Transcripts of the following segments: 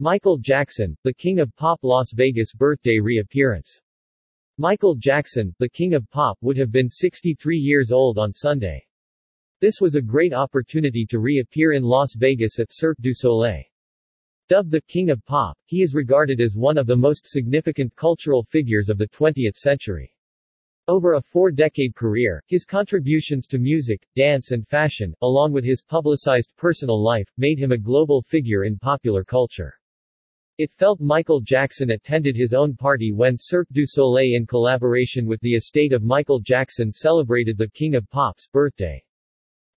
Michael Jackson, the King of Pop Las Vegas birthday reappearance. Michael Jackson, the King of Pop would have been 63 years old on Sunday. This was a great opportunity to reappear in Las Vegas at Cirque du Soleil. Dubbed the King of Pop, he is regarded as one of the most significant cultural figures of the 20th century. Over a four-decade career, his contributions to music, dance and fashion, along with his publicized personal life, made him a global figure in popular culture. It felt Michael Jackson attended his own party when Cirque du Soleil in collaboration with the estate of Michael Jackson celebrated the King of Pop's birthday.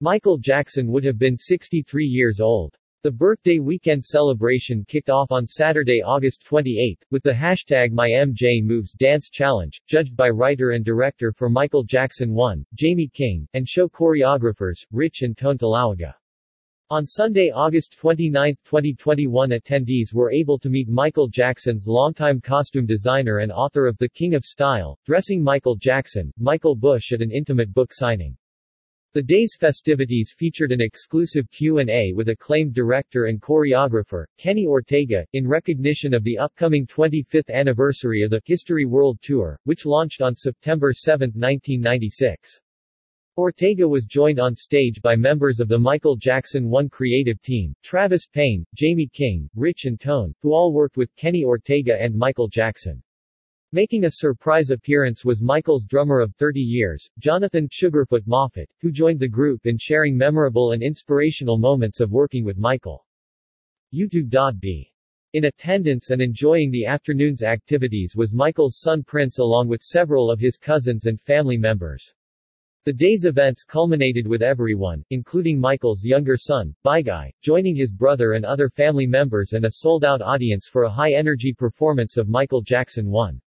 Michael Jackson would have been 63 years old. The birthday weekend celebration kicked off on Saturday, August 28, with the hashtag MyMJMoves Dance Challenge, judged by writer and director for Michael Jackson 1, Jamie King, and show choreographers, Rich and Tone Talauega. On Sunday, August 29, 2021 attendees were able to meet Michael Jackson's longtime costume designer and author of The King of Style, Dressing Michael Jackson, Michael Bush at an intimate book signing. The day's festivities featured an exclusive Q&A with acclaimed director and choreographer, Kenny Ortega, in recognition of the upcoming 25th anniversary of the History World Tour, which launched on September 7, 1996. Ortega was joined on stage by members of the Michael Jackson 1 creative team, Travis Payne, Jamie King, Rich and Tone, who all worked with Kenny Ortega and Michael Jackson. Making a surprise appearance was Michael's drummer of 30 years, Jonathan Sugarfoot Moffett, who joined the group in sharing memorable and inspirational moments of working with Michael. U2.B. In attendance and enjoying the afternoon's activities was Michael's son Prince along with several of his cousins and family members. The day's events culminated with everyone, including Michael's younger son, Guy, joining his brother and other family members and a sold-out audience for a high-energy performance of Michael Jackson 1.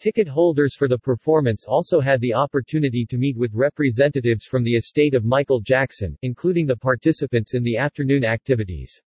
Ticket holders for the performance also had the opportunity to meet with representatives from the estate of Michael Jackson, including the participants in the afternoon activities.